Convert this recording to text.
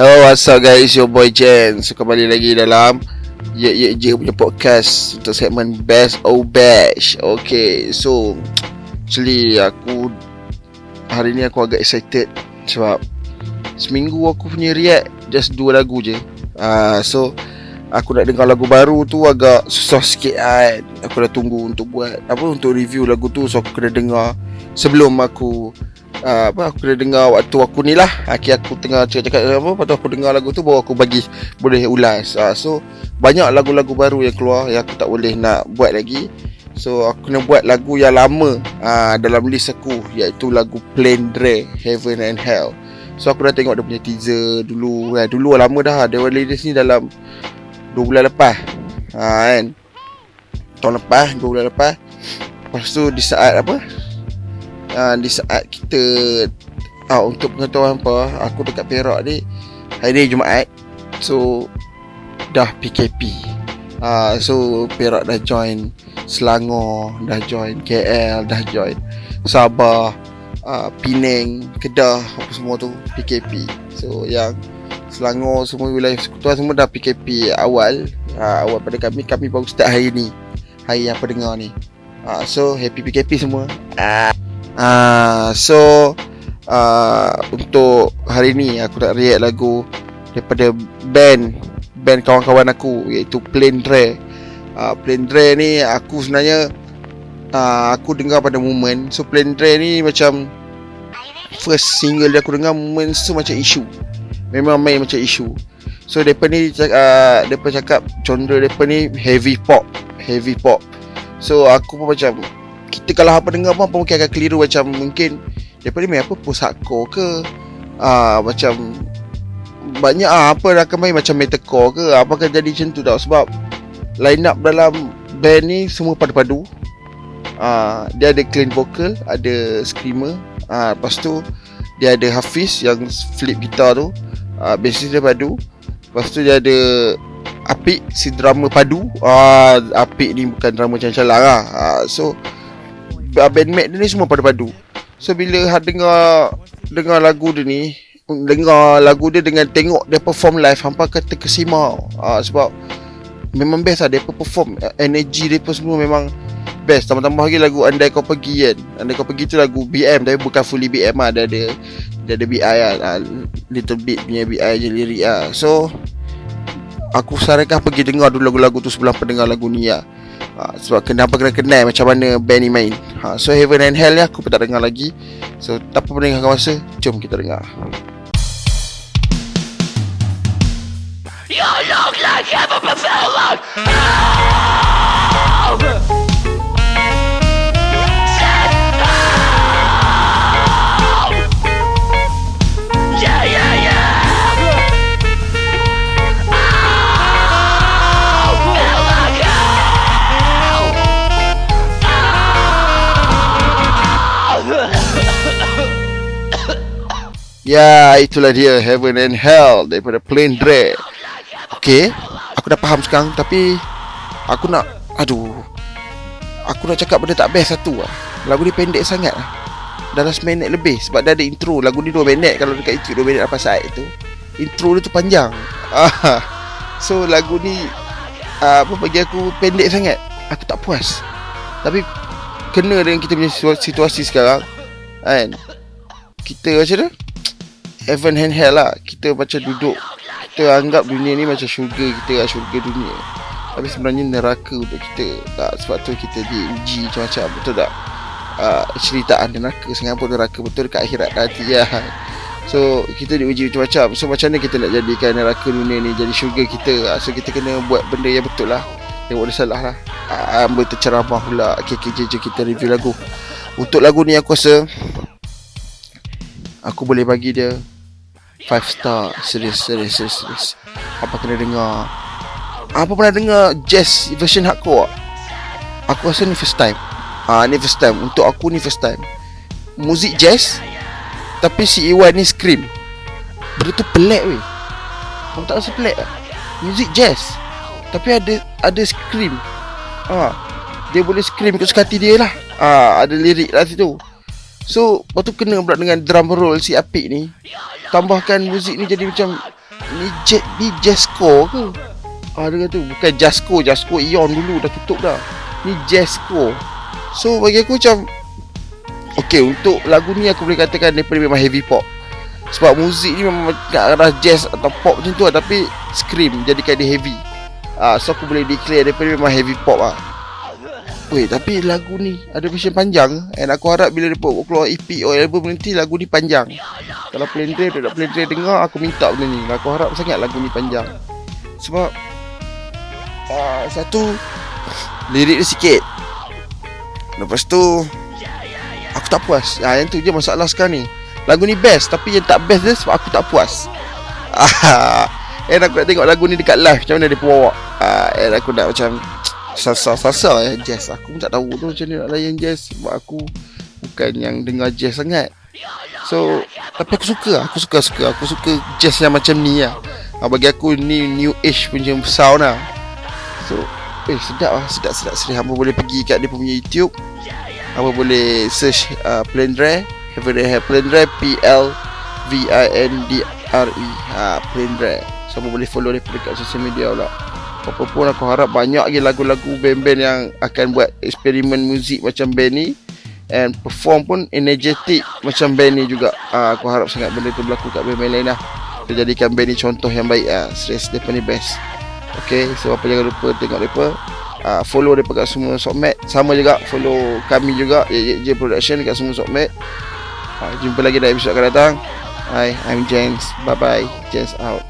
Hello, what's up guys? Your boy Jen. So kembali lagi dalam Ye Ye Je punya podcast untuk segmen Best or Bash. Okay, so actually aku hari ni aku agak excited sebab seminggu aku punya react just dua lagu je. Ah, uh, so aku nak dengar lagu baru tu agak susah sikit kan. Aku dah tunggu untuk buat apa untuk review lagu tu so aku kena dengar sebelum aku uh, apa aku dah dengar waktu aku ni lah. Akhir aku tengah cakap-cakap apa lepas tu aku dengar lagu tu baru aku bagi boleh ulas. Uh, so banyak lagu-lagu baru yang keluar yang aku tak boleh nak buat lagi. So aku kena buat lagu yang lama uh, dalam list aku iaitu lagu Plain Dre Heaven and Hell. So aku dah tengok dia punya teaser dulu. Eh, dulu lama dah. Dia release ni dalam 2 bulan lepas. Uh, kan? Tahun lepas 2 bulan lepas. Lepas tu di saat apa uh, di saat kita uh, untuk pengetahuan apa aku dekat Perak ni hari ni Jumaat. So dah PKP uh, ah, so Perak dah join Selangor dah join KL dah join Sabah uh, Penang Kedah apa semua tu PKP so yang Selangor semua wilayah sekutuan semua dah PKP awal. Uh, awal pada kami kami baru start hari ni. Hari yang pendengar ni. Uh, so happy PKP semua. Uh. Uh, so uh, Untuk hari ni Aku nak react lagu Daripada band Band kawan-kawan aku Iaitu Plain Dre. Uh, Plain Dre ni Aku sebenarnya uh, Aku dengar pada moment. So Plain Dre ni macam First single dia aku dengar Moment tu macam isu. Memang main macam isu. So mereka ni uh, Mereka cakap Genre mereka ni Heavy pop Heavy pop. So aku pun macam kita kalau apa dengar pun mungkin akan keliru macam mungkin daripada main apa post hardcore ke? Uh, macam banyak ah apa akan main macam metalcore ke? Apakah jadi macam tu tau sebab line up dalam band ni semua padu-padu. Dia ada clean vocal ada screamer. Uh, lepas tu dia ada Hafiz yang flip gitar tu. Uh, bassist dia padu. Lepas tu dia ada Apik si drama padu. Uh, Apik ni bukan drama macam-macam lah. Uh, so bandmate dia ni semua padu-padu. So bila ha dengar dengar lagu dia ni, dengar lagu dia dengan tengok dia perform live hampa kata terkesima. Ha, sebab memang best lah dia perform energy dia pun semua memang best. Tambah-tambah lagi lagu Andai Kau Pergi kan. Andai Kau Pergi tu lagu BM tapi bukan fully BM lah. Dia ada dia ada BI lah. Ha, little bit punya BI je lirik lah. So aku sarankan pergi dengar dulu lagu-lagu tu sebelum pendengar lagu ni lah ha, Sebab kenapa kena kenal macam mana band ni main ha, So Heaven and Hell ni aku pun tak dengar lagi. So tak apa mendengarkan masa Jom kita dengar. You look like heaven but felt like hell Ya, itulah dia Heaven and Hell daripada Plain Dre. Okay, aku dah faham sekarang tapi aku nak aduh. Aku nak cakap benda tak best satu lah. Lagu ni pendek sangat lah. Dalam seminit lebih sebab dia ada intro. Lagu ni dua minit kalau dekat YouTube dua minit apa saat itu. Intro dia tu panjang. so lagu ni uh, apa bagi aku pendek sangat. Aku tak puas. Tapi kena dengan kita punya situasi sekarang. Kan? Kita macam mana? Heaven and hell lah. Kita macam duduk Kita anggap dunia ni macam syurga kita lah Syurga dunia. Tapi sebenarnya neraka untuk kita. Tak, Sebab tu kita diuji macam-macam Betul tak? Uh, tak ada neraka Singapura neraka betul dekat akhirat nanti ya. So kita diuji macam-macam. So macam mana kita nak jadikan neraka dunia ni Jadi syurga kita? So kita kena buat benda yang betul lah. Tengok dia salah lah. Uh, Ambil terceramah pula. Je kita review lagu. Untuk lagu ni aku rasa Aku boleh bagi dia 5 star. Serius serius serius, serius. Apa kena dengar? Apa pernah dengar Jazz version hardcore? Aku rasa ni first time. Ah Ni first time. Untuk aku ni first time. Muzik jazz Tapi si Iwan ni scream. Benda tu pelik weh. Kamu tak rasa pelik tak? Muzik jazz Tapi ada Ada scream. Ah Dia boleh scream Ikut sekati dia lah. Ah Ada lirik lah situ So Lepas tu kena pula dengan drum roll si Apik ni. Tambahkan muzik ni jadi macam Ni jet Ni Jasco ke? Ah dia kata Bukan Jasco Jasco Ion dulu Dah tutup dah. Ni Jasco. So bagi aku macam Okay untuk lagu ni Aku boleh katakan Dia memang heavy pop. Sebab muzik ni memang Tak arah jazz Atau pop macam tu lah Tapi Scream Jadikan dia heavy. Ah, So aku boleh declare Dia memang heavy pop lah Weh tapi lagu ni Ada version panjang. And aku harap bila dia keluar EP Or album nanti Lagu ni panjang. Kalau plain drive Tak plain drive dengar Aku minta benda ni. Aku harap sangat lagu ni panjang. Sebab uh, Satu Lirik dia sikit. Lepas tu Aku tak puas. Ah, Yang tu je masalah sekarang ni. Lagu ni best Tapi yang tak best dia Sebab aku tak puas. And aku nak tengok lagu ni dekat live Macam mana dia bawa. Uh, And aku nak macam Sasa-sasa eh. Jazz Aku pun tak tahu tu macam mana nak layan jazz Sebab aku Bukan yang dengar jazz sangat. So Tapi aku suka Aku suka-suka Aku suka jazz yang macam ni lah. Ha, Bagi aku ni new age punya sound lah. So Eh sedap lah. Sedap-sedap sedap Hamba boleh pergi kat dia punya YouTube. Hamba boleh search uh, Plain Dre Have a have Plain Dre P-L-V-I-N-D-R-E ha, Plain Dre So hamba boleh follow dia dekat social media lah apa pun aku harap banyak lagi lagu-lagu band-band yang akan buat eksperimen muzik macam band ni. And perform pun energetic macam band ni juga. Uh, aku harap sangat benda tu berlaku kat band-band lain lah. Kita jadikan band ni contoh yang baik. Lah serius mereka ni best. Ok so apa jangan lupa tengok mereka. Uh, follow mereka kat semua sokmat. Sama juga follow kami juga. YJ Production kat semua sokmat. Uh, jumpa lagi dalam episode akan datang. Hi, I'm James. Bye bye. James out.